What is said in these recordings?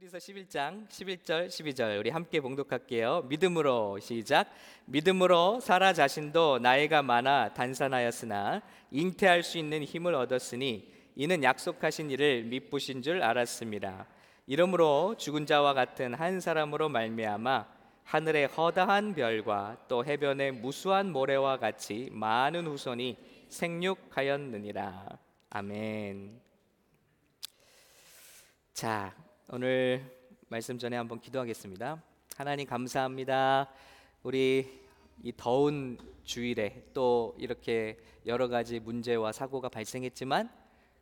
히브리서 11장 11절 12절 우리 함께 봉독할게요. 믿음으로 시작. 믿음으로 사라 자신도 나이가 많아 단산하였으나 잉태할 수 있는 힘을 얻었으니 이는 약속하신 이를 믿부신 줄 알았습니다. 이러므로 죽은 자와 같은 한 사람으로 말미암아 하늘의 허다한 별과 또 해변의 무수한 모래와 같이 많은 후손이 생육하였느니라. 아멘. 자, 오늘 말씀 전에 한번 기도하겠습니다. 하나님 감사합니다. 우리 이 더운 주일에 또 이렇게 여러 가지 문제와 사고가 발생했지만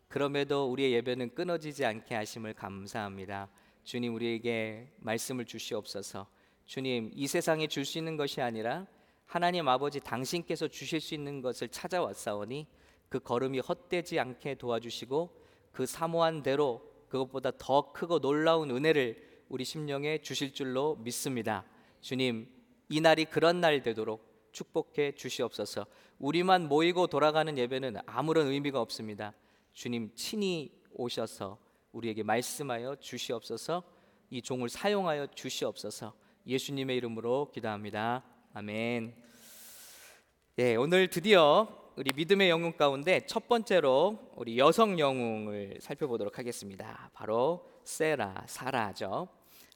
그럼에도 우리의 예배는 끊어지지 않게 하심을 감사합니다. 주님 우리에게 말씀을 주시옵소서. 주님 이 세상에 줄 수 있는 것이 아니라 하나님 아버지 당신께서 주실 수 있는 것을 찾아왔사오니 그 걸음이 헛되지 않게 도와주시고 그 사모한 대로 그것보다 더 크고 놀라운 은혜를 우리 심령에 주실 줄로 믿습니다. 주님, 이 날이 그런 날 되도록 축복해 주시옵소서. 우리만 모이고 돌아가는 예배는 아무런 의미가 없습니다. 주님 친히 오셔서 우리에게 말씀하여 주시옵소서. 이 종을 사용하여 주시옵소서. 예수님의 이름으로 기도합니다. 아멘. 예, 오늘 드디어 우리 믿음의 영웅 가운데 첫 번째로 우리 여성 영웅을 살펴보도록 하겠습니다. 바로 세라, 사라죠.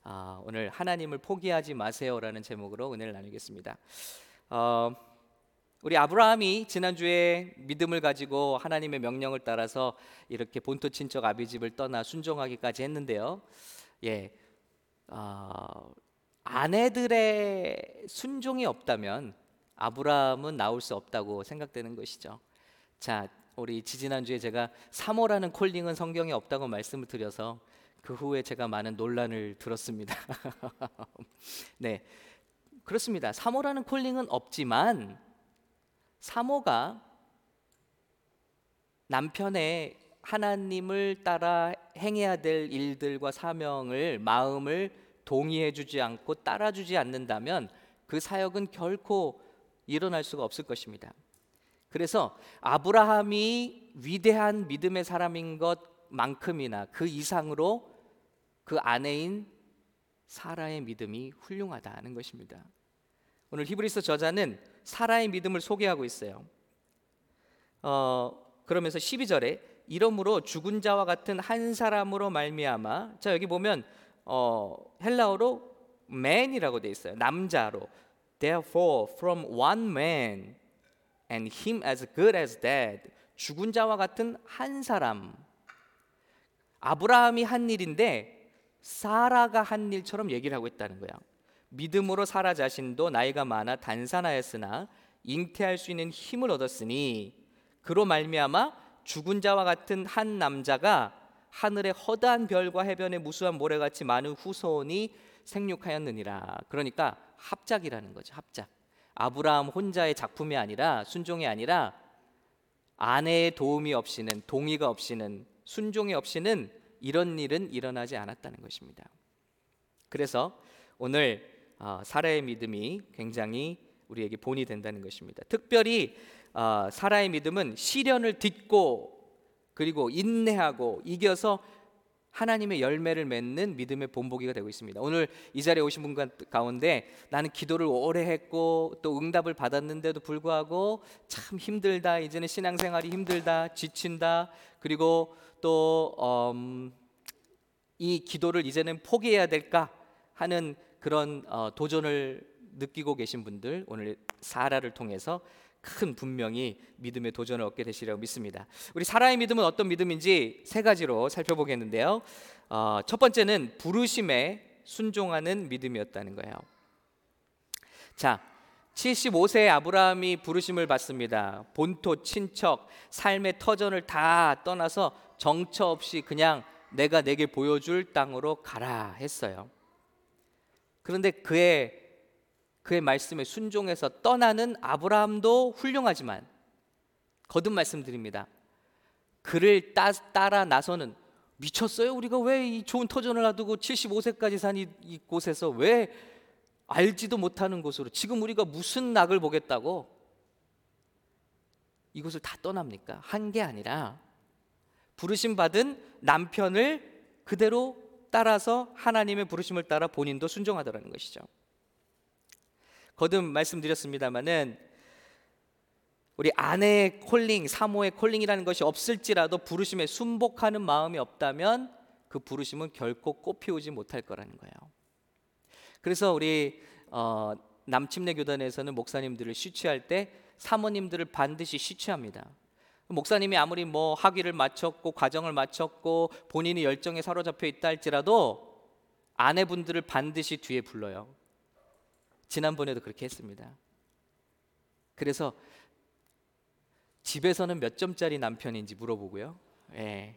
아, 오늘 하나님을 포기하지 마세요라는 제목으로 은혜를 나누겠습니다. 어, 우리 아브라함이 지난주에 믿음을 가지고 하나님의 명령을 따라서 이렇게 본토 친척 아비집을 떠나 순종하기까지 했는데요. 예, 어, 아내들의 순종이 없다면 아브라함은 나올 수 없다고 생각되는 것이죠. 자, 우리 지지난주에 제가 사모라는 콜링은 성경에 없다고 말씀을 드려서 그 후에 제가 많은 논란을 들었습니다. 네. 그렇습니다. 사모라는 콜링은 없지만 사모가 남편의 하나님을 따라 행해야 될 일들과 사명을 마음을 동의해 주지 않고 따라 주지 않는다면 그 사역은 결코 일어날 수가 없을 것입니다. 그래서 아브라함이 위대한 믿음의 사람인 것만큼이나 그 이상으로 그 아내인 사라의 믿음이 훌륭하다는 것입니다. 오늘 히브리서 저자는 사라의 믿음을 소개하고 있어요. 어, 그러면서 12절에 이러므로 죽은 자와 같은 한 사람으로 말미암아 자 여기 보면 어, 헬라어로 man이라고 돼 있어요. 남자로 Therefore, from one man and him as good as dead. 죽은 자와 같은 한 사람. 아브라함이 한 일인데 사라가 한 일처럼 얘기를 하고 있다는 거야. 믿음으로 사라 자신도 나이가 많아 단산하였으나 잉태할 수 있는 힘을 얻었으니 그로 말미암아 죽은 자와 같은 한 남자가 하늘의 허다한 별과 해변의 무수한 모래같이 많은 후손이 생육하였느니라. 그러니까 합작이라는 거죠. 합작. 아브라함 혼자의 작품이 아니라 순종이 아니라 아내의 도움이 없이는 동의가 없이는 순종이 없이는 이런 일은 일어나지 않았다는 것입니다. 그래서 오늘 어, 사라의 믿음이 굉장히 우리에게 본이 된다는 것입니다. 특별히 어, 사라의 믿음은 시련을 딛고 그리고 인내하고 이겨서 하나님의 열매를 맺는 믿음의 본보기가 되고 있습니다. 오늘 이 자리에 오신 분 가운데 나는 기도를 오래 했고 또 응답을 받았는데도 불구하고 참 힘들다. 이제는 신앙생활이 힘들다. 지친다. 그리고 또이 음, 기도를 이제는 포기해야 될까 하는 그런 어, 도전을 느끼고 계신 분들 오늘 사라를 통해서 큰 분명히 믿음의 도전을 얻게 되시리라고 믿습니다. 우리 사라의 믿음은 어떤 믿음인지 세 가지로 살펴보겠는데요. 어, 첫 번째는 부르심에 순종하는 믿음이었다는 거예요. 자, 75세 아브라함이 부르심을 받습니다. 본토, 친척, 삶의 터전을 다 떠나서 정처 없이 그냥 내가 내게 보여줄 땅으로 가라 했어요. 그런데 그의 그의 말씀에 순종해서 떠나는 아브라함도 훌륭하지만 거듭 말씀드립니다. 그를 따, 따라 나서는 미쳤어요? 우리가 왜 이 좋은 터전을 놔두고 75세까지 산 이, 이곳에서 왜 알지도 못하는 곳으로 지금 우리가 무슨 낙을 보겠다고 이곳을 다 떠납니까? 한 게 아니라 부르심 받은 남편을 그대로 따라서 하나님의 부르심을 따라 본인도 순종하더라는 것이죠. 거듭 말씀드렸습니다마는 우리 아내의 콜링, 사모의 콜링이라는 것이 없을지라도 부르심에 순복하는 마음이 없다면 그 부르심은 결코 꽃피우지 못할 거라는 거예요. 그래서 우리 어, 남침내 교단에서는 목사님들을 시취할 때 사모님들을 반드시 시취합니다. 목사님이 아무리 뭐 학위를 마쳤고 과정을 마쳤고 본인이 열정에 사로잡혀 있다 할지라도 아내분들을 반드시 뒤에 불러요. 지난번에도 그렇게 했습니다. 그래서 집에서는 몇 점짜리 남편인지 물어보고요. 예.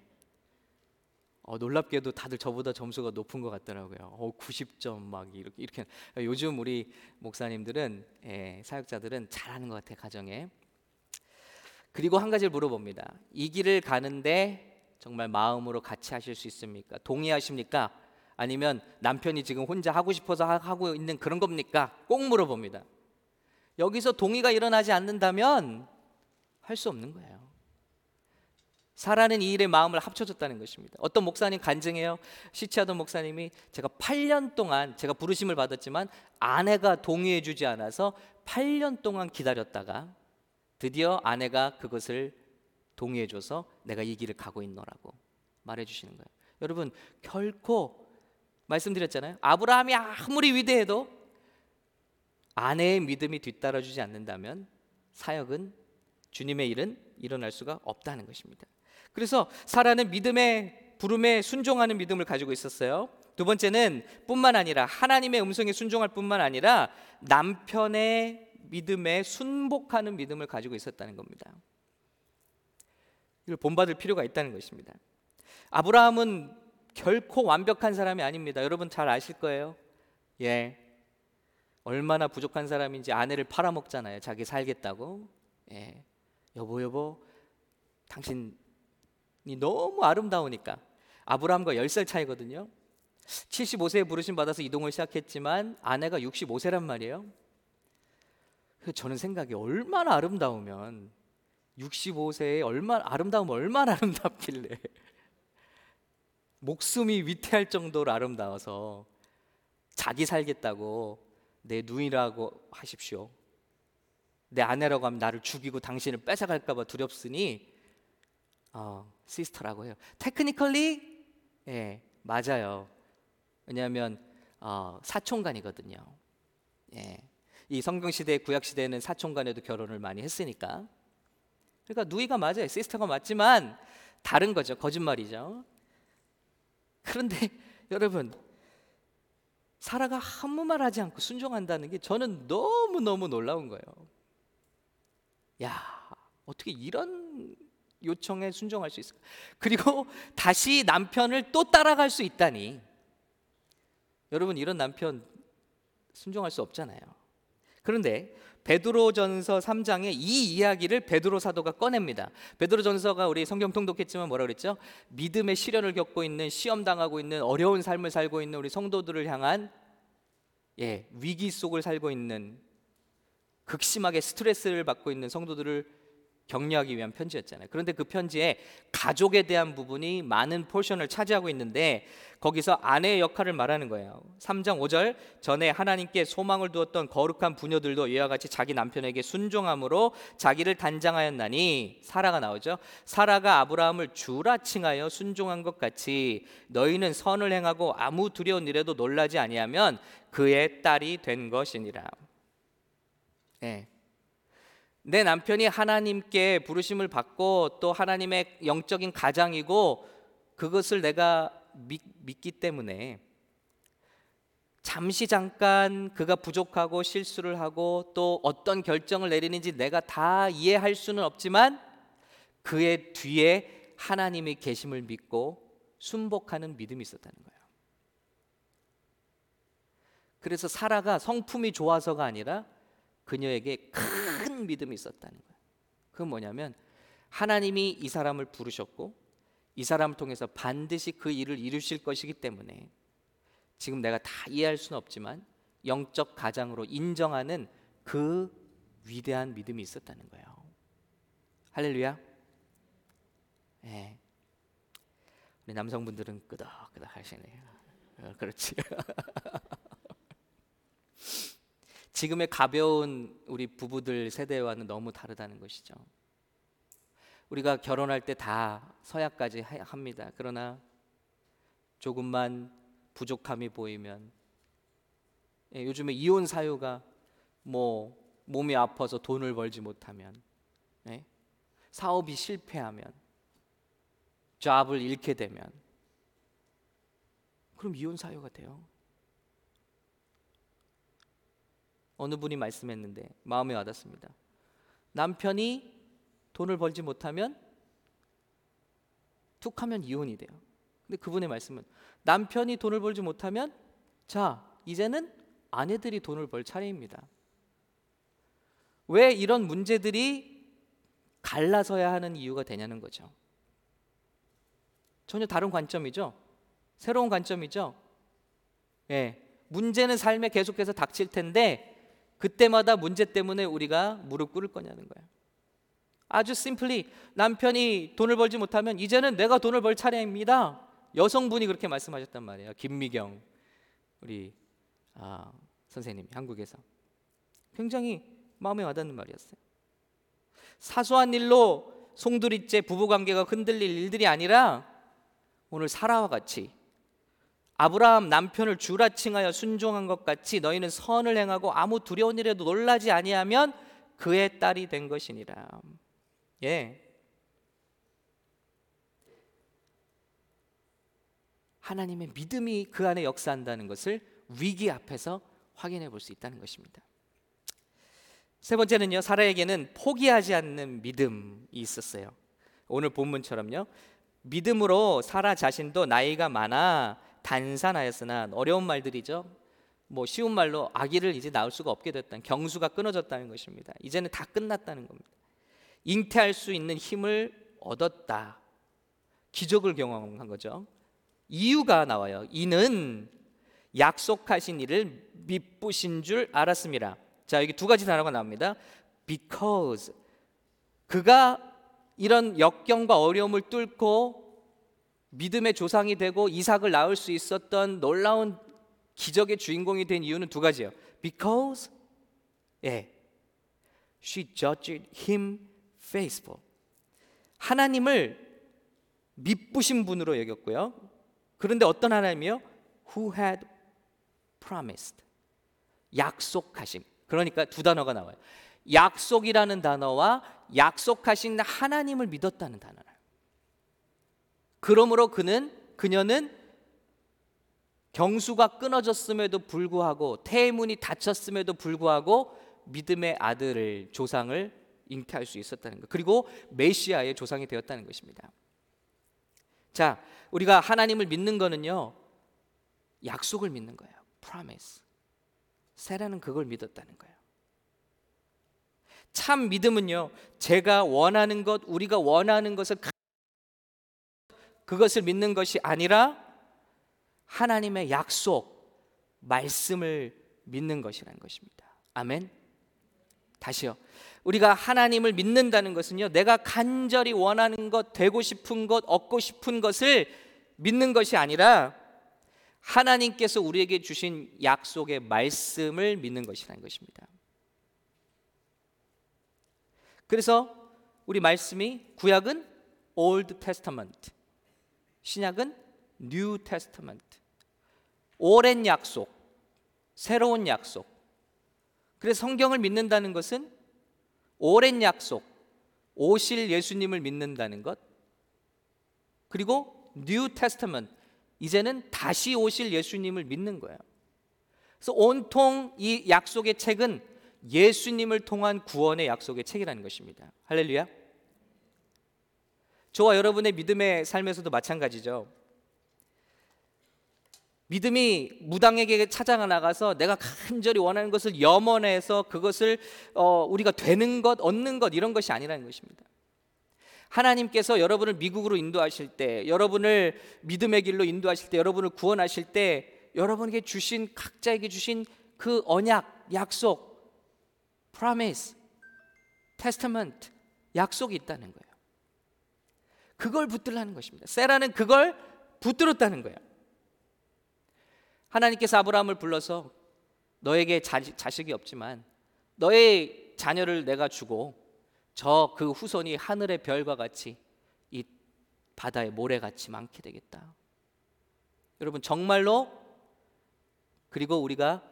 어, 놀랍게도 다들 저보다 점수가 높은 것 같더라고요. 어, 90점 막 이렇게 이렇게 요즘 우리 목사님들은 예, 사역자들은 잘하는 것 같아요 가정에. 그리고 한 가지를 물어봅니다. 이 길을 가는데 정말 마음으로 같이 하실 수 있습니까? 동의하십니까? 아니면 남편이 지금 혼자 하고 싶어서 하고 있는 그런 겁니까? 꼭 물어봅니다. 여기서 동의가 일어나지 않는다면 할 수 없는 거예요. 사라는 이 일에 마음을 합쳐줬다는 것입니다. 어떤 목사님 간증해요. 시치하던 목사님이 제가 8년 동안 제가 부르심을 받았지만 아내가 동의해주지 않아서 8년 동안 기다렸다가 드디어 아내가 그것을 동의해줘서 내가 이 길을 가고 있노라고 말해주시는 거예요. 여러분 결코 말씀드렸잖아요. 아브라함이 아무리 위대해도 아내의 믿음이 뒤따라주지 않는다면 사역은 주님의 일은 일어날 수가 없다는 것입니다. 그래서 사라는 믿음의 부름에 순종하는 믿음을 가지고 있었어요. 두 번째는 뿐만 아니라 하나님의 음성에 순종할 뿐만 아니라 남편의 믿음에 순복하는 믿음을 가지고 있었다는 겁니다. 이걸 본받을 필요가 있다는 것입니다. 아브라함은 결코 완벽한 사람이 아닙니다. 여러분 잘 아실 거예요. 예. 얼마나 부족한 사람인지 아내를 팔아먹잖아요. 자기 살겠다고. 예. 여보 여보 당신이 너무 아름다우니까 아브라함과 10살 차이거든요. 75세에 부르심 받아서 이동을 시작했지만 아내가 65세란 말이에요. 저는 생각이 얼마나 아름다우면 65세에 얼마나 아름다우면 얼마나 아름답길래 목숨이 위태할 정도로 아름다워서 자기 살겠다고 내 누이라고 하십시오. 내 아내라고 하면 나를 죽이고 당신을 뺏어갈까봐 두렵으니 어, sister라고 해요. technically 예 맞아요. 왜냐하면 어, 사촌간이거든요. 예. 이 성경 시대, 구약 시대에는 사촌간에도 결혼을 많이 했으니까. 그러니까 누이가 맞아요. sister가 맞지만 다른 거죠. 거짓말이죠. 그런데 여러분 사라가 아무 말 하지 않고 순종한다는 게 저는 너무 너무 놀라운 거예요. 야 어떻게 이런 요청에 순종할 수 있을까? 그리고 다시 남편을 또 따라갈 수 있다니. 여러분 이런 남편 순종할 수 없잖아요. 그런데 베드로전서 3장에 이 이야기를 베드로 사도가 꺼냅니다. 베드로전서가 우리 성경 통독했지만 뭐라 그랬죠? 믿음의 시련을 겪고 있는 시험 당하고 있는 어려운 삶을 살고 있는 우리 성도들을 향한 예, 위기 속을 살고 있는 극심하게 스트레스를 받고 있는 성도들을 격려하기 위한 편지였잖아요. 그런데 그 편지에 가족에 대한 부분이 많은 포션을 차지하고 있는데 거기서 아내의 역할을 말하는 거예요. 3장 5절 전에 하나님께 소망을 두었던 거룩한 부녀들도 이와 같이 자기 남편에게 순종함으로 자기를 단장하였나니 사라가 나오죠. 사라가 아브라함을 주라 칭하여 순종한 것 같이 너희는 선을 행하고 아무 두려운 일에도 놀라지 아니하면 그의 딸이 된 것이니라. 예. 내 남편이 하나님께 부르심을 받고 또 하나님의 영적인 가장이고 그것을 내가 믿, 믿기 때문에 잠시 잠깐 그가 부족하고 실수를 하고 또 어떤 결정을 내리는지 내가 다 이해할 수는 없지만 그의 뒤에 하나님의 계심을 믿고 순복하는 믿음이 있었다는 거예요. 그래서 사라가 성품이 좋아서가 아니라 그녀에게 큰 믿음이 있었다는 거예요. 그건 뭐냐면 하나님이 이 사람을 부르셨고 이 사람을 통해서 반드시 그 일을 이루실 것이기 때문에 지금 내가 다 이해할 수는 없지만 영적 가장으로 인정하는 그 위대한 믿음이 있었다는 거예요. 할렐루야. 네. 우리 남성분들은 끄덕끄덕 하시네요. 어, 그렇지. 지금의 가벼운 우리 부부들 세대와는 너무 다르다는 것이죠. 우리가 결혼할 때 다 서약까지 합니다. 그러나 조금만 부족함이 보이면 예, 요즘에 이혼 사유가 뭐 몸이 아파서 돈을 벌지 못하면 예? 사업이 실패하면 잡을 잃게 되면 그럼 이혼 사유가 돼요. 어느 분이 말씀했는데 마음에 와닿습니다. 남편이 돈을 벌지 못하면 툭 하면 이혼이 돼요. 근데 그분의 말씀은 남편이 돈을 벌지 못하면 자 이제는 아내들이 돈을 벌 차례입니다. 왜 이런 문제들이 갈라서야 하는 이유가 되냐는 거죠. 전혀 다른 관점이죠. 새로운 관점이죠. 예. 문제는 삶에 계속해서 닥칠 텐데 그때마다 문제 때문에 우리가 무릎 꿇을 거냐는 거예요. 아주 심플리 남편이 돈을 벌지 못하면 이제는 내가 돈을 벌 차례입니다. 여성분이 그렇게 말씀하셨단 말이에요. 김미경 우리 아, 선생님이 한국에서 굉장히 마음에 와닿는 말이었어요. 사소한 일로 송두리째 부부 관계가 흔들릴 일들이 아니라 오늘 사라와 같이 아브라함 남편을 주라 칭하여 순종한 것 같이 너희는 선을 행하고 아무 두려운 일에도 놀라지 아니하면 그의 딸이 된 것이니라. 예. 하나님의 믿음이 그 안에 역사한다는 것을 위기 앞에서 확인해 볼 수 있다는 것입니다. 세 번째는요, 사라에게는 포기하지 않는 믿음이 있었어요. 오늘 본문처럼요, 믿음으로 사라 자신도 나이가 많아 단산하였으나 어려운 말들이죠. 뭐 쉬운 말로 아기를 이제 낳을 수가 없게 됐다는 경수가 끊어졌다는 것입니다. 이제는 다 끝났다는 겁니다. 잉태할 수 있는 힘을 얻었다. 기적을 경험한 거죠. 이유가 나와요. 이는 약속하신 일을 미쁘신 줄 알았습니다. 자, 여기 두 가지 단어가 나옵니다. because 그가 이런 역경과 어려움을 뚫고 믿음의 조상이 되고 이삭을 낳을 수 있었던 놀라운 기적의 주인공이 된 이유는 두 가지예요. Because 예. She judged him faithful. 하나님을 믿부신 분으로 여겼고요. 그런데 어떤 하나님이요? Who had promised. 약속하심. 그러니까 두 단어가 나와요. 약속이라는 단어와 약속하신 하나님을 믿었다는 단어를. 그러므로 그는 그녀는 경수가 끊어졌음에도 불구하고 태문이 닫혔음에도 불구하고 믿음의 아들을 조상을 잉태할 수 있었다는 것. 그리고 메시아의 조상이 되었다는 것입니다. 자, 우리가 하나님을 믿는 거는요. 약속을 믿는 거예요. promise. 세라는 그걸 믿었다는 거예요. 참 믿음은요. 제가 원하는 것, 우리가 원하는 것을 그것을 믿는 것이 아니라 하나님의 약속, 말씀을 믿는 것이라는 것입니다. 아멘. 다시요. 우리가 하나님을 믿는다는 것은요, 내가 간절히 원하는 것, 되고 싶은 것, 얻고 싶은 것을 믿는 것이 아니라 하나님께서 우리에게 주신 약속의 말씀을 믿는 것이라는 것입니다. 그래서 우리 말씀이 구약은 Old Testament, 신약은 New Testament. 오랜 약속, 새로운 약속. 그래서 성경을 믿는다는 것은 오랜 약속, 오실 예수님을 믿는다는 것. 그리고 New Testament, 이제는 다시 오실 예수님을 믿는 거예요. 그래서 온통 이 약속의 책은 예수님을 통한 구원의 약속의 책이라는 것입니다. 할렐루야. 저와 여러분의 믿음의 삶에서도 마찬가지죠. 믿음이 무당에게 찾아 나가서 내가 간절히 원하는 것을 염원해서 그것을 어, 우리가 되는 것, 얻는 것 이런 것이 아니라는 것입니다. 하나님께서 여러분을 미국으로 인도하실 때, 여러분을 믿음의 길로 인도하실 때, 여러분을 구원하실 때, 여러분에게 주신 각자에게 주신 그 언약, 약속, promise, testament, 약속이 있다는 거예요. 그걸 붙들라는 것입니다. 세라는 그걸 붙들었다는 거예요. 하나님께서 아브라함을 불러서 너에게 자, 자식 이 없지만 너의 자녀를 내가 주고 저 그 후손이 하늘의 별과 같이 이 바다의 모래같이 많게 되겠다. 여러분 정말로 그리고 우리가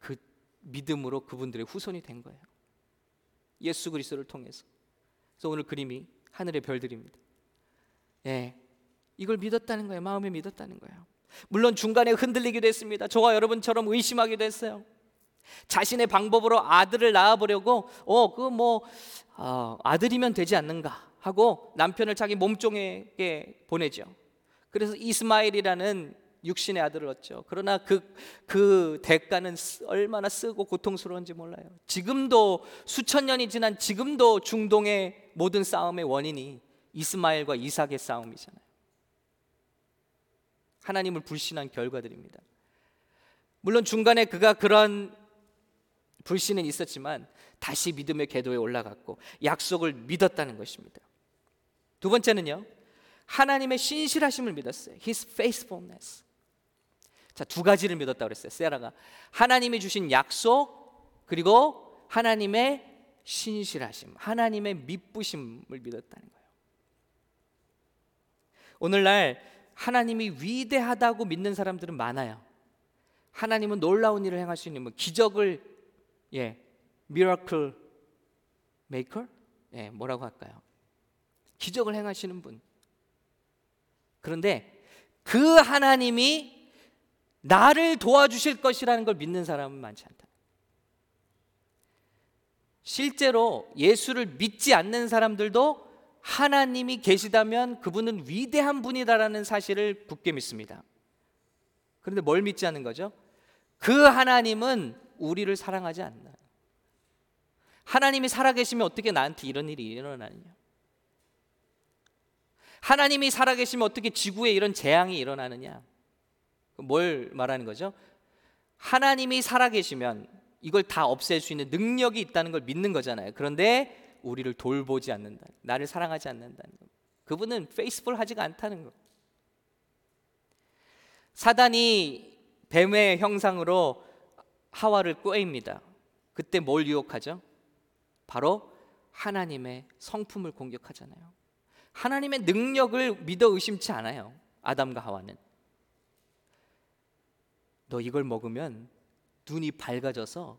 그 믿음으로 그분들의 후손이 된 거예요. 예수 그리스도를 통해서. 그래서 오늘 그림이 하늘의 별들입니다. 예. 이걸 믿었다는 거예요. 마음에 믿었다는 거예요. 물론 중간에 흔들리기도 했습니다. 저와 여러분처럼 의심하기도 했어요. 자신의 방법으로 아들을 낳아보려고 어 그 뭐 어, 아들이면 되지 않는가 하고 남편을 자기 몸종에게 보내죠. 그래서 이스마일이라는 육신의 아들을 얻죠. 그러나 그, 그 대가는 얼마나 쓰고 고통스러운지 몰라요. 지금도 수천 년이 지난 지금도 중동의 모든 싸움의 원인이 이스마엘과 이삭의 싸움이잖아요. 하나님을 불신한 결과들입니다. 물론 중간에 그가 그런 불신은 있었지만 다시 믿음의 궤도에 올라갔고 약속을 믿었다는 것입니다. 두 번째는요. 하나님의 신실하심을 믿었어요. His faithfulness. 자, 두 가지를 믿었다고 그랬어요. 세라가 하나님이 주신 약속 그리고 하나님의 신실하심, 하나님의 믿부심을 믿었다는 거예요. 오늘날 하나님이 위대하다고 믿는 사람들은 많아요. 하나님은 놀라운 일을 행할 수 있는 뭐 기적을 예, miracle maker? 예, 뭐라고 할까요? 기적을 행하시는 분. 그런데 그 하나님이 나를 도와주실 것이라는 걸 믿는 사람은 많지 않다. 실제로 예수를 믿지 않는 사람들도 하나님이 계시다면 그분은 위대한 분이다라는 사실을 굳게 믿습니다. 그런데 뭘 믿지 않는 거죠? 그 하나님은 우리를 사랑하지 않나요? 하나님이 살아계시면 어떻게 나한테 이런 일이 일어나느냐? 하나님이 살아계시면 어떻게 지구에 이런 재앙이 일어나느냐? 뭘 말하는 거죠? 하나님이 살아계시면 이걸 다 없앨 수 있는 능력이 있다는 걸 믿는 거잖아요. 그런데 우리를 돌보지 않는다. 나를 사랑하지 않는다는 거. 그분은 페이스풀하지가 않다는 거. 사단이 뱀의 형상으로 하와를 꾀입니다. 그때 뭘 유혹하죠? 바로 하나님의 성품을 공격하잖아요. 하나님의 능력을 믿어 의심치 않아요. 아담과 하와는. 너 이걸 먹으면 눈이 밝아져서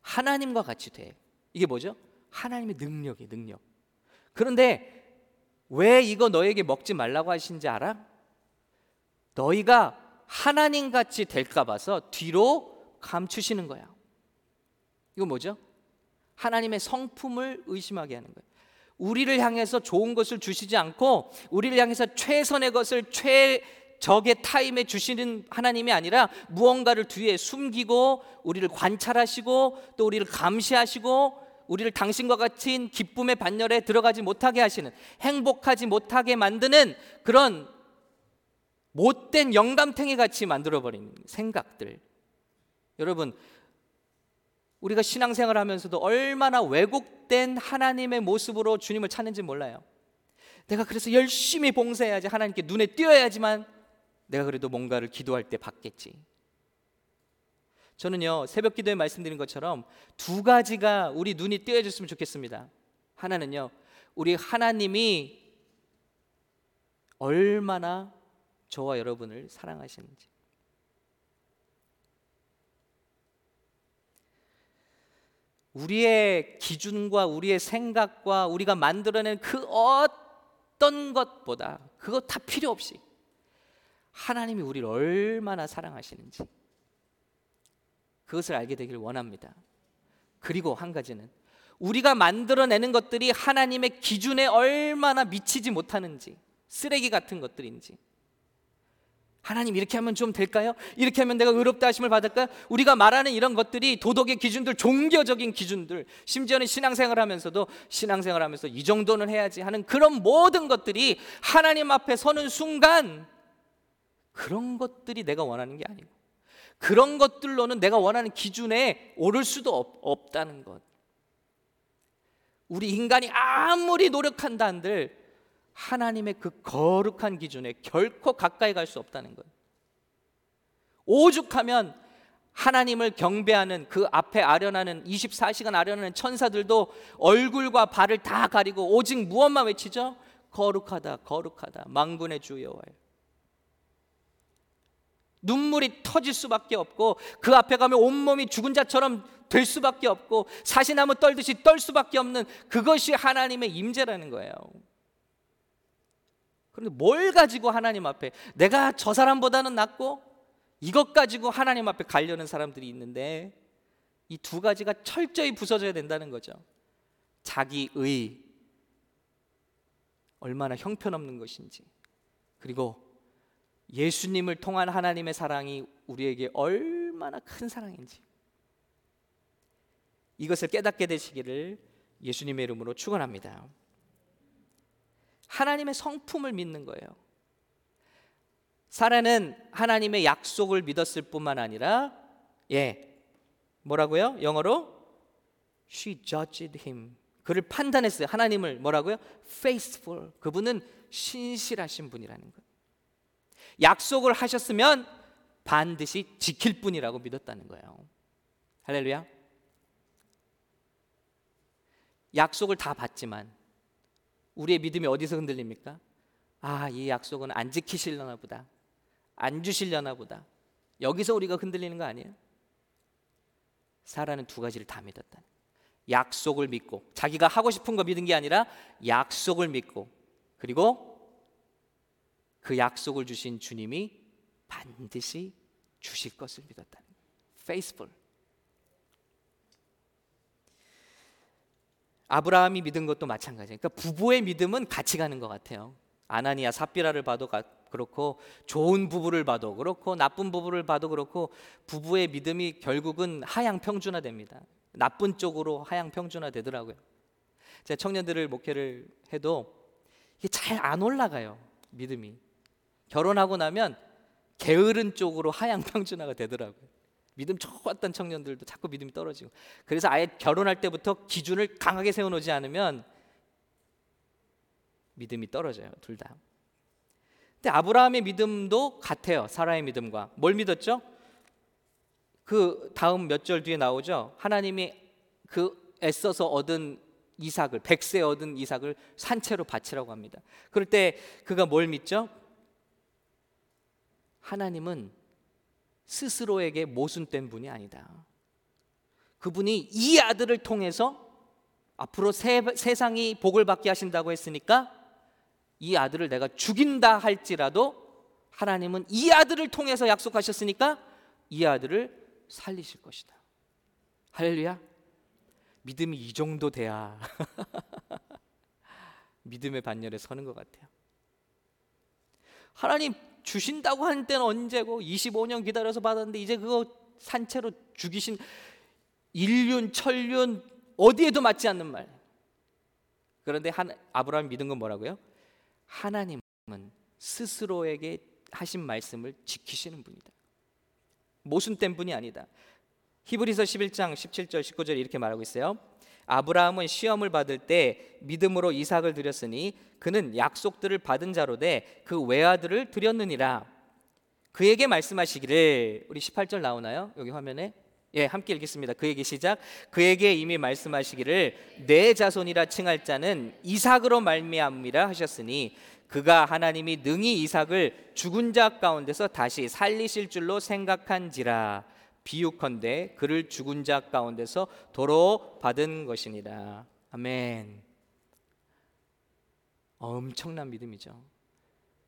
하나님과 같이 돼. 이게 뭐죠? 하나님의 능력이 능력. 그런데 왜 이거 너에게 먹지 말라고 하신지 알아? 너희가 하나님 같이 될까 봐서 뒤로 감추시는 거야. 이거 뭐죠? 하나님의 성품을 의심하게 하는 거예요. 우리를 향해서 좋은 것을 주시지 않고 우리를 향해서 최선의 것을 최 적의 타임에 주시는 하나님이 아니라 무언가를 뒤에 숨기고 우리를 관찰하시고 또 우리를 감시하시고 우리를 당신과 같은 기쁨의 반열에 들어가지 못하게 하시는 행복하지 못하게 만드는 그런 못된 영감탱이 같이 만들어 버리는 생각들. 여러분 우리가 신앙생활 하면서도 얼마나 왜곡된 하나님의 모습으로 주님을 찾는지 몰라요. 내가 그래서 열심히 봉사해야지 하나님께 눈에 띄어야지만 내가 그래도 뭔가를 기도할 때 받겠지. 저는요 새벽 기도에 말씀드린 것처럼 두 가지가 우리 눈이 띄어졌으면 좋겠습니다. 하나는요 우리 하나님이 얼마나 저와 여러분을 사랑하시는지. 우리의 기준과 우리의 생각과 우리가 만들어낸 그 어떤 것보다 그거 다 필요 없이 하나님이 우리를 얼마나 사랑하시는지 그것을 알게 되기를 원합니다. 그리고 한 가지는 우리가 만들어내는 것들이 하나님의 기준에 얼마나 미치지 못하는지 쓰레기 같은 것들인지 하나님 이렇게 하면 좀 될까요? 이렇게 하면 내가 의롭다 하심을 받을까요? 우리가 말하는 이런 것들이 도덕의 기준들, 종교적인 기준들, 심지어는 신앙생활 하면서도 신앙생활 하면서 이 정도는 해야지 하는 그런 모든 것들이 하나님 앞에 서는 순간 그런 것들이 내가 원하는 게 아니고 그런 것들로는 내가 원하는 기준에 오를 수도 없, 없다는 것. 우리 인간이 아무리 노력한다 한들 하나님의 그 거룩한 기준에 결코 가까이 갈 수 없다는 것. 오죽하면 하나님을 경배하는 그 앞에 아련하는 24시간 아련하는 천사들도 얼굴과 발을 다 가리고 오직 무엇만 외치죠? 거룩하다, 거룩하다, 망군의 주 여호와여. 눈물이 터질 수밖에 없고 그 앞에 가면 온몸이 죽은 자처럼 될 수밖에 없고 사시나무 떨듯이 떨 수밖에 없는 그것이 하나님의 임재라는 거예요. 그런데 뭘 가지고 하나님 앞에 내가 저 사람보다는 낫고 이것 가지고 하나님 앞에 가려는 사람들이 있는데 이 두 가지가 철저히 부서져야 된다는 거죠. 자기의 얼마나 형편없는 것인지 그리고 예수님을 통한 하나님의 사랑이 우리에게 얼마나 큰 사랑인지 이것을 깨닫게 되시기를 예수님의 이름으로 축원합니다. 하나님의 성품을 믿는 거예요. 사라는 하나님의 약속을 믿었을 뿐만 아니라 예. 뭐라고요? 영어로 she judged him. 그를 판단했어요. 하나님을 뭐라고요? faithful. 그분은 신실하신 분이라는 거예요. 약속을 하셨으면 반드시 지킬 분이라고 믿었다는 거예요. 할렐루야. 약속을 다 받지만 우리의 믿음이 어디서 흔들립니까? 아, 이 약속은 안 지키실려나 보다. 안 주실려나 보다. 여기서 우리가 흔들리는 거 아니에요? 사라는 두 가지를 다 믿었다. 약속을 믿고 자기가 하고 싶은 거 믿은 게 아니라 약속을 믿고 그리고 그 약속을 주신 주님이 반드시 주실 것을 믿었다. faithful. 아브라함이 믿은 것도 마찬가지예요. 그러니까 부부의 믿음은 같이 가는 것 같아요. 아나니아 삽비라를 봐도 그렇고 좋은 부부를 봐도 그렇고 나쁜 부부를 봐도 그렇고 부부의 믿음이 결국은 하향 평준화됩니다. 나쁜 쪽으로 하향 평준화되더라고요. 제가 청년들을 목회를 해도 이게 잘 안 올라가요. 믿음이. 결혼하고 나면 게으른 쪽으로 하향 평준화가 되더라고요. 믿음 좋았던 청년들도 자꾸 믿음이 떨어지고 그래서 아예 결혼할 때부터 기준을 강하게 세워놓지 않으면 믿음이 떨어져요 둘 다. 근데 아브라함의 믿음도 같아요 사라의 믿음과 뭘 믿었죠? 그 다음 몇 절 뒤에 나오죠 하나님이 그 애써서 얻은 이삭을 백세 얻은 이삭을 산채로 바치라고 합니다. 그럴 때 그가 뭘 믿죠? 하나님은 스스로에게 모순된 분이 아니다. 그분이 이 아들을 통해서 앞으로 세, 세상이 복을 받게 하신다고 했으니까 이 아들을 내가 죽인다 할지라도 하나님은 이 아들을 통해서 약속하셨으니까 이 아들을 살리실 것이다. 할렐루야. 믿음이 이 정도 돼야 믿음의 반열에 서는 것 같아요. 하나님 주신다고 하는 때는 언제고 25년 기다려서 받았는데 이제 그거 산채로 죽이신 인륜, 천륜 어디에도 맞지 않는 말. 그런데 한, 아브라함이 믿은 건 뭐라고요? 하나님은 스스로에게 하신 말씀을 지키시는 분이다. 모순된 분이 아니다. 히브리서 11장 17절 19절 이렇게 말하고 있어요. 아브라함은 시험을 받을 때 믿음으로 이삭을 드렸으니 그는 약속들을 받은 자로 돼그 외아들을 드렸느니라. 그에게 말씀하시기를 우리 18절 나오나요? 여기 화면에 예, 함께 읽겠습니다. 그에게 시작. 그에게 이미 말씀하시기를 내 자손이라 칭할 자는 이삭으로 말미암이라 하셨으니 그가 하나님이 능히 이삭을 죽은 자 가운데서 다시 살리실 줄로 생각한지라. 비유컨대 그를 죽은 자 가운데서 도로 받은 것이니라. 아멘. 엄청난 믿음이죠.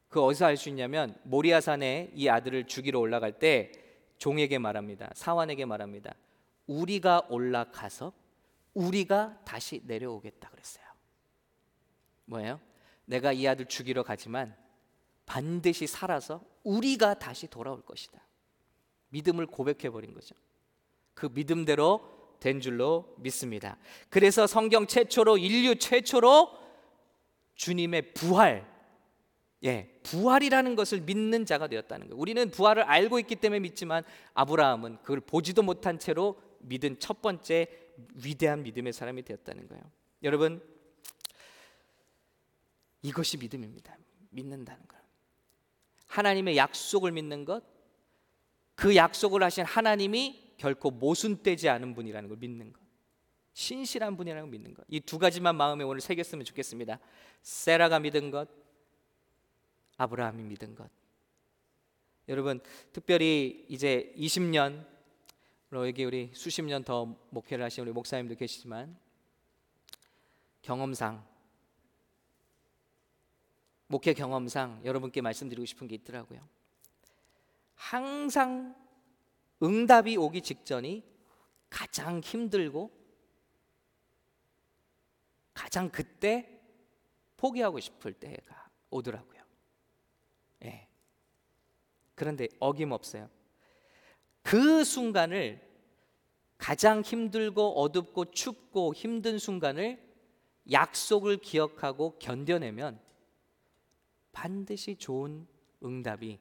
그 어디서 알 수 있냐면 모리아산에 이 아들을 죽이러 올라갈 때 종에게 말합니다. 사환에게 말합니다. 우리가 올라가서 우리가 다시 내려오겠다 그랬어요. 뭐예요? 내가 이 아들 죽이러 가지만 반드시 살아서 우리가 다시 돌아올 것이다. 믿음을 고백해 버린 거죠. 그 믿음대로 된 줄로 믿습니다. 그래서 성경 최초로 인류 최초로 주님의 부활 예, 부활이라는 것을 믿는 자가 되었다는 거예요. 우리는 부활을 알고 있기 때문에 믿지만 아브라함은 그걸 보지도 못한 채로 믿은 첫 번째 위대한 믿음의 사람이 되었다는 거예요. 여러분 이것이 믿음입니다. 믿는다는 거 하나님의 약속을 믿는 것, 그 약속을 하신 하나님이 결코 모순되지 않은 분이라는 걸 믿는 것. 신실한 분이라는 걸 믿는 것. 이 두 가지만 마음에 오늘 새겼으면 좋겠습니다. 세라가 믿은 것, 아브라함이 믿은 것. 여러분, 특별히 이제 20년 여기 우리 수십 년 더 목회를 하신 우리 목사님도 계시지만 경험상 목회 경험상 여러분께 말씀드리고 싶은 게 있더라고요. 항상 응답이 오기 직전이 가장 힘들고 가장 그때 포기하고 싶을 때가 오더라고요. 예. 그런데 어김없어요. 그 순간을 가장 힘들고 어둡고 춥고 힘든 순간을 약속을 기억하고 견뎌내면 반드시 좋은 응답이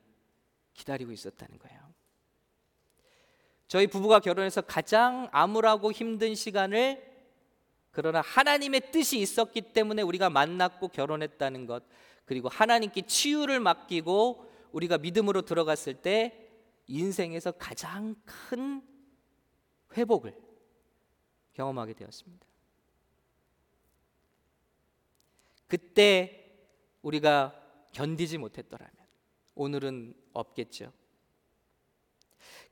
기다리고 있었다는 거예요. 저희 부부가 결혼해서 가장 암울하고 힘든 시간을 그러나 하나님의 뜻이 있었기 때문에 우리가 만났고 결혼했다는 것 그리고 하나님께 치유를 맡기고 우리가 믿음으로 들어갔을 때 인생에서 가장 큰 회복을 경험하게 되었습니다. 그때 우리가 견디지 못했더라면 오늘은 없겠죠.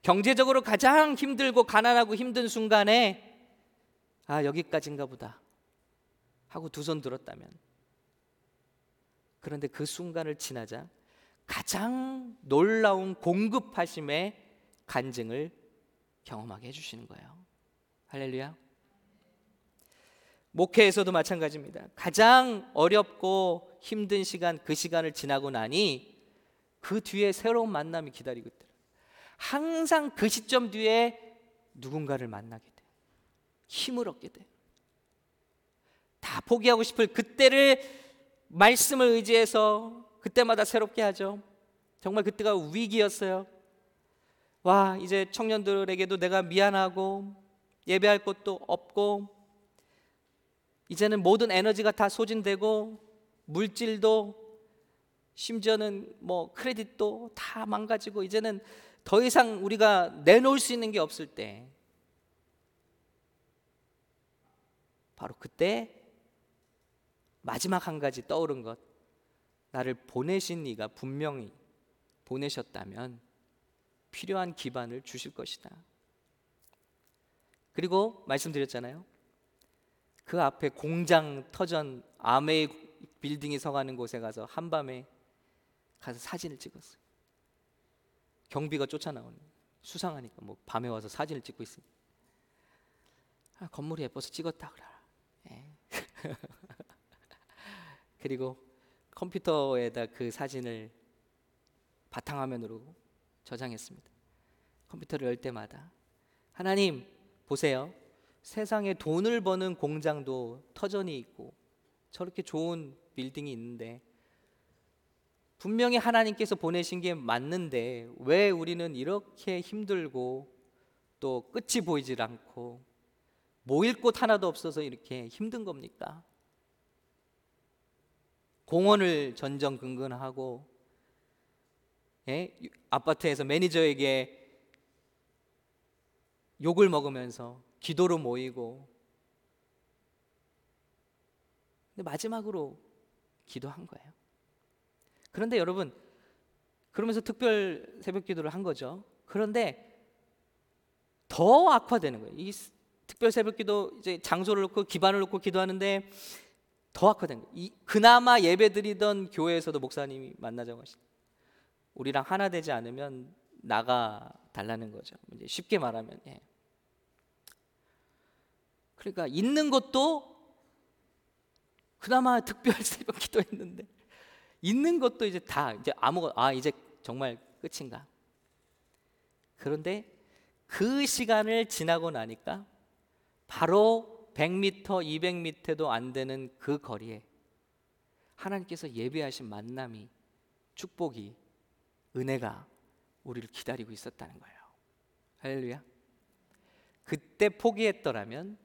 경제적으로 가장 힘들고 가난하고 힘든 순간에 아, 여기까지인가 보다. 하고 두 손 들었다면. 그런데 그 순간을 지나자 가장 놀라운 공급하심의 간증을 경험하게 해주시는 거예요. 할렐루야. 목회에서도 마찬가지입니다. 가장 어렵고 힘든 시간, 그 시간을 지나고 나니 그 뒤에 새로운 만남이 기다리고 있더라. 항상 그 시점 뒤에 누군가를 만나게 돼. 힘을 얻게 돼. 다 포기하고 싶을 그때를 말씀을 의지해서 그때마다 새롭게 하죠. 정말 그때가 위기였어요. 와, 이제 청년들에게도 내가 미안하고 예배할 곳도 없고 이제는 모든 에너지가 다 소진되고 물질도 심지어는 뭐 크레딧도 다 망가지고 이제는 더 이상 우리가 내놓을 수 있는 게 없을 때 바로 그때 마지막 한 가지 떠오른 것 나를 보내신 이가 분명히 보내셨다면 필요한 기반을 주실 것이다. 그리고 말씀드렸잖아요. 그 앞에 공장 터전 아메이 빌딩이 서가는 곳에 가서 한밤에 가서 사진을 찍었어요. 경비가 쫓아나오는 수상하니까 뭐 밤에 와서 사진을 찍고 있습니다. 아, 건물이 예뻐서 찍었다 그래. 예. 그리고 컴퓨터에다 그 사진을 바탕화면으로 저장했습니다. 컴퓨터를 열 때마다 하나님 보세요. 세상에 돈을 버는 공장도 터전이 있고 저렇게 좋은 빌딩이 있는데 분명히 하나님께서 보내신 게 맞는데 왜 우리는 이렇게 힘들고 또 끝이 보이질 않고 모일 곳 하나도 없어서 이렇게 힘든 겁니까? 공원을 전전긍긍하고 예? 아파트에서 매니저에게 욕을 먹으면서 기도로 모이고 근데 마지막으로 기도한 거예요. 그런데 여러분 그러면서 특별 새벽 기도를 한 거죠. 그런데 더 악화되는 거예요. 이 특별 새벽 기도 이제 장소를 놓고 기반을 놓고 기도하는데 더 악화된 거예요. 이, 그나마 예배드리던 교회에서도 목사님이 만나자고 하시. 우리랑 하나 되지 않으면 나가 달라는 거죠. 이제 쉽게 말하면 예. 그러니까 있는 것도 그나마 특별 새벽 기도했는데 있는 것도 이제 다 이제 아무것 아 이제 정말 끝인가? 그런데 그 시간을 지나고 나니까 바로 100m, 200m도 안 되는 그 거리에 하나님께서 예배하신 만남이 축복이 은혜가 우리를 기다리고 있었다는 거예요. 할렐루야. 그때 포기했더라면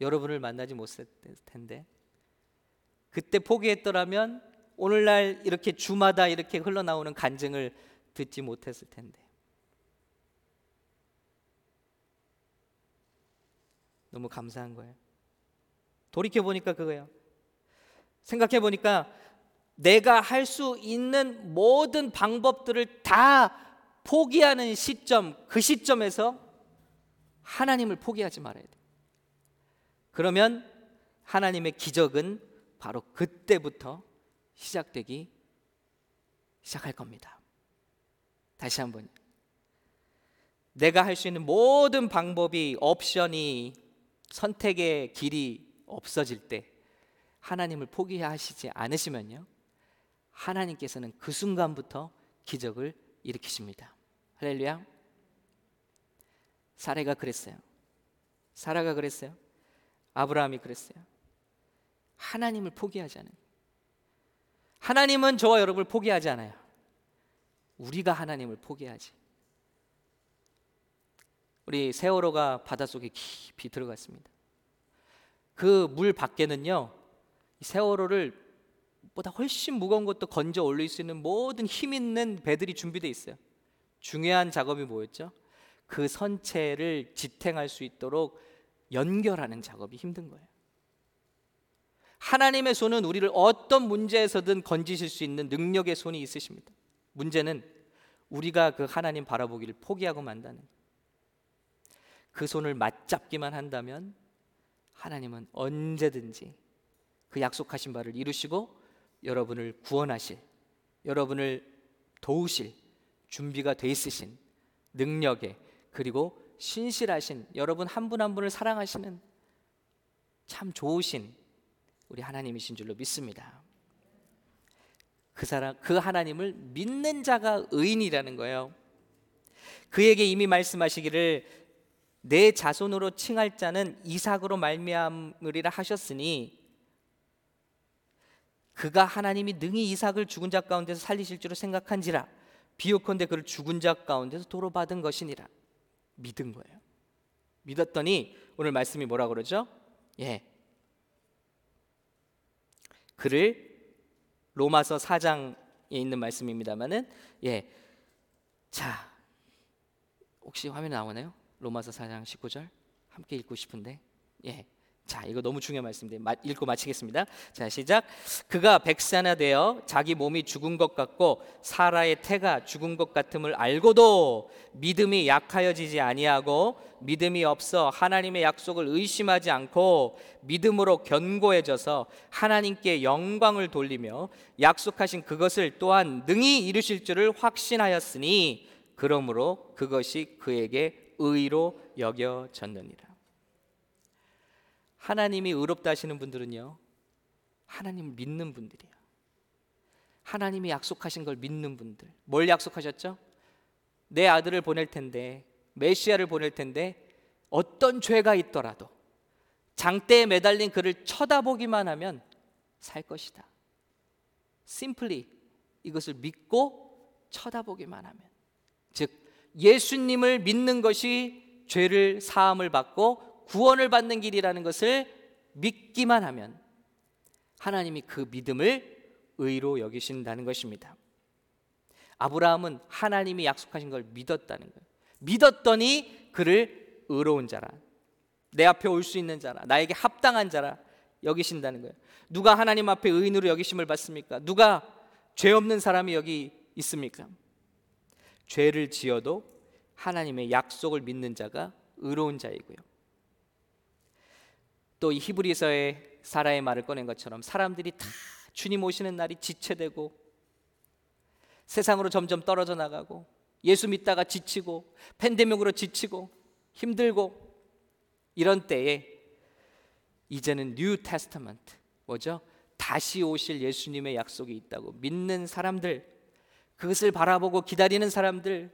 여러분을 만나지 못했을 텐데 그때 포기했더라면 오늘날 이렇게 주마다 이렇게 흘러나오는 간증을 듣지 못했을 텐데. 너무 감사한 거예요. 돌이켜 보니까 그거예요. 생각해 보니까 내가 할 수 있는 모든 방법들을 다 포기하는 시점, 그 시점에서 하나님을 포기하지 말아야 돼. 그러면 하나님의 기적은 바로 그때부터 시작되기 시작할 겁니다. 다시 한번. 내가 할 수 있는 모든 방법이 옵션이 선택의 길이 없어질 때 하나님을 포기하시지 않으시면요. 하나님께서는 그 순간부터 기적을 일으키십니다. 할렐루야. 사례가 그랬어요. 사라가 그랬어요. 아브라함이 그랬어요. 하나님을 포기하지 않은. 하나님은 저와 여러분을 포기하지 않아요. 우리가 하나님을 포기하지. 우리 세월호가 바닷속에 깊이 들어갔습니다. 그 물 밖에는요, 세월호를 보다 훨씬 무거운 것도 건져 올릴 수 있는 모든 힘 있는 배들이 준비되어 있어요. 중요한 작업이 뭐였죠? 그 선체를 지탱할 수 있도록 연결하는 작업이 힘든 거예요. 하나님의 손은 우리를 어떤 문제에서든 건지실 수 있는 능력의 손이 있으십니다. 문제는 우리가 그 하나님 바라보기를 포기하고 만다는 그 손을 맞잡기만 한다면 하나님은 언제든지 그 약속하신 바를 이루시고 여러분을 구원하실 여러분을 도우실 준비가 돼 있으신 능력에 그리고 신실하신 여러분 한 분한 분을 사랑하시는 참 좋으신 우리 하나님이신 줄로 믿습니다. 그 사람 그 하나님을 믿는 자가 의인이라는 거예요. 그에게 이미 말씀하시기를 내 자손으로 칭할 자는 이삭으로 말미암으리라 하셨으니 그가 하나님이 능히 이삭을 죽은 자 가운데서 살리실 줄을 생각한지라 비옥컨대 그를 죽은 자 가운데서 도로 받은 것이니라 믿은 거예요. 믿었더니 오늘 말씀이 뭐라 그러죠? 예. 그를 로마서 4장에 있는 말씀입니다만은 예. 자. 혹시 화면에 나오나요? 로마서 4장 19절 함께 읽고 싶은데. 예. 자, 이거 너무 중요한 말씀인데 읽고 마치겠습니다. 자, 시작. 그가 백사나 되어 자기 몸이 죽은 것 같고 사라의 태가 죽은 것 같음을 알고도 믿음이 약하여지지 아니하고 믿음이 없어 하나님의 약속을 의심하지 않고 믿음으로 견고해져서 하나님께 영광을 돌리며 약속하신 그것을 또한 능히 이루실 줄을 확신하였으니 그러므로 그것이 그에게 의로 여겨졌느니라. 하나님이 의롭다 하시는 분들은요. 하나님을 믿는 분들이에요. 하나님이 약속하신 걸 믿는 분들. 뭘 약속하셨죠? 내 아들을 보낼 텐데, 메시아를 보낼 텐데 어떤 죄가 있더라도 장대에 매달린 그를 쳐다보기만 하면 살 것이다. 심플리 이것을 믿고 쳐다보기만 하면 즉 예수님을 믿는 것이 죄를 사함을 받고 구원을 받는 길이라는 것을 믿기만 하면 하나님이 그 믿음을 의로 여기신다는 것입니다. 아브라함은 하나님이 약속하신 걸 믿었다는 거예요. 믿었더니 그를 의로운 자라. 내 앞에 올 수 있는 자라. 나에게 합당한 자라 여기신다는 거예요. 누가 하나님 앞에 의인으로 여기심을 받습니까? 누가 죄 없는 사람이 여기 있습니까? 죄를 지어도 하나님의 약속을 믿는 자가 의로운 자이고요. 또 이 히브리서의 사라의 말을 꺼낸 것처럼 사람들이 다 주님 오시는 날이 지체되고 세상으로 점점 떨어져 나가고 예수 믿다가 지치고 팬데믹으로 지치고 힘들고 이런 때에 이제는 New Testament 뭐죠? 다시 오실 예수님의 약속이 있다고 믿는 사람들 그것을 바라보고 기다리는 사람들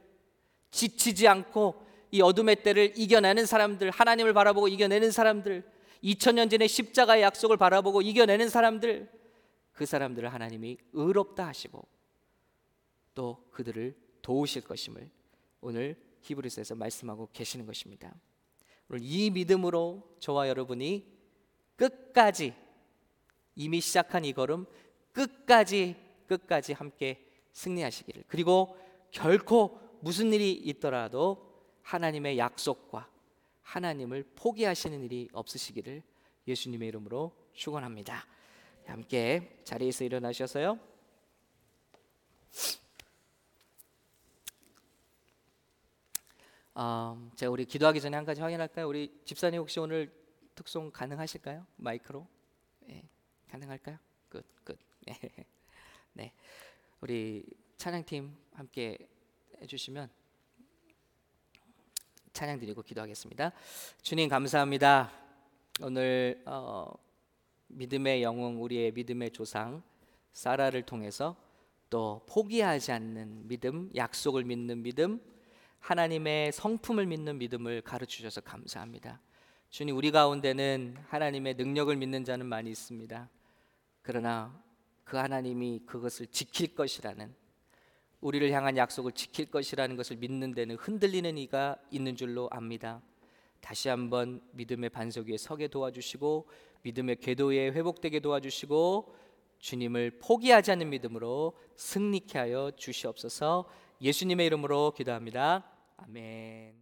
지치지 않고 이 어둠의 때를 이겨내는 사람들 하나님을 바라보고 이겨내는 사람들 2000년 전에 십자가의 약속을 바라보고 이겨내는 사람들 그 사람들을 하나님이 의롭다 하시고 또 그들을 도우실 것임을 오늘 히브리서에서 말씀하고 계시는 것입니다. 오늘 이 믿음으로 저와 여러분이 끝까지 이미 시작한 이 걸음 끝까지 끝까지 함께 승리하시기를 그리고 결코 무슨 일이 있더라도 하나님의 약속과 하나님을 포기하시는 일이 없으시기를 예수님의 이름으로 축원합니다. 함께 자리에서 일어나셔서요. 어, 제가 우리 기도하기 전에 한 가지 확인할까요? 우리 집사님 혹시 오늘 특송 가능하실까요? 마이크로? 예, 가능할까요? 끝, 끝. 네. 네, 우리 찬양팀 함께 해주시면 찬양 드리고 기도하겠습니다. 주님 감사합니다. 오늘 어, 믿음의 영웅 우리의 믿음의 조상 사라를 통해서 또 포기하지 않는 믿음, 약속을 믿는 믿음, 하나님의 성품을 믿는 믿음을 가르쳐 주셔서 감사합니다. 주님 우리 가운데는 하나님의 능력을 믿는 자는 많이 있습니다. 그러나 그 하나님이 그것을 지킬 것이라는 우리를 향한 약속을 지킬 것이라는 것을 믿는 데는 흔들리는 이가 있는 줄로 압니다. 다시 한번 믿음의 반석 위에 서게 도와주시고 믿음의 궤도 위에 회복되게 도와주시고 주님을 포기하지 않는 믿음으로 승리케 하여 주시옵소서. 예수님의 이름으로 기도합니다. 아멘.